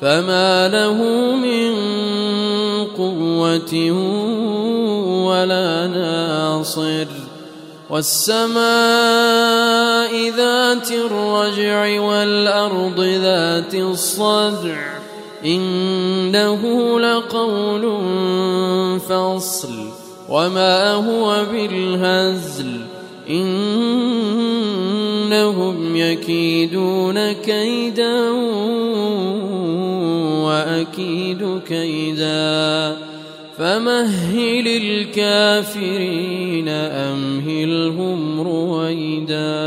فما له من قوة ولا ناصر والسماء ذات الرجع والأرض ذات الصدع إنه لقول فصل وما هو بالهزل إنهم يكيدون كيدا وأكيد كيدا فمهل الكافرين أمهلهم رويدا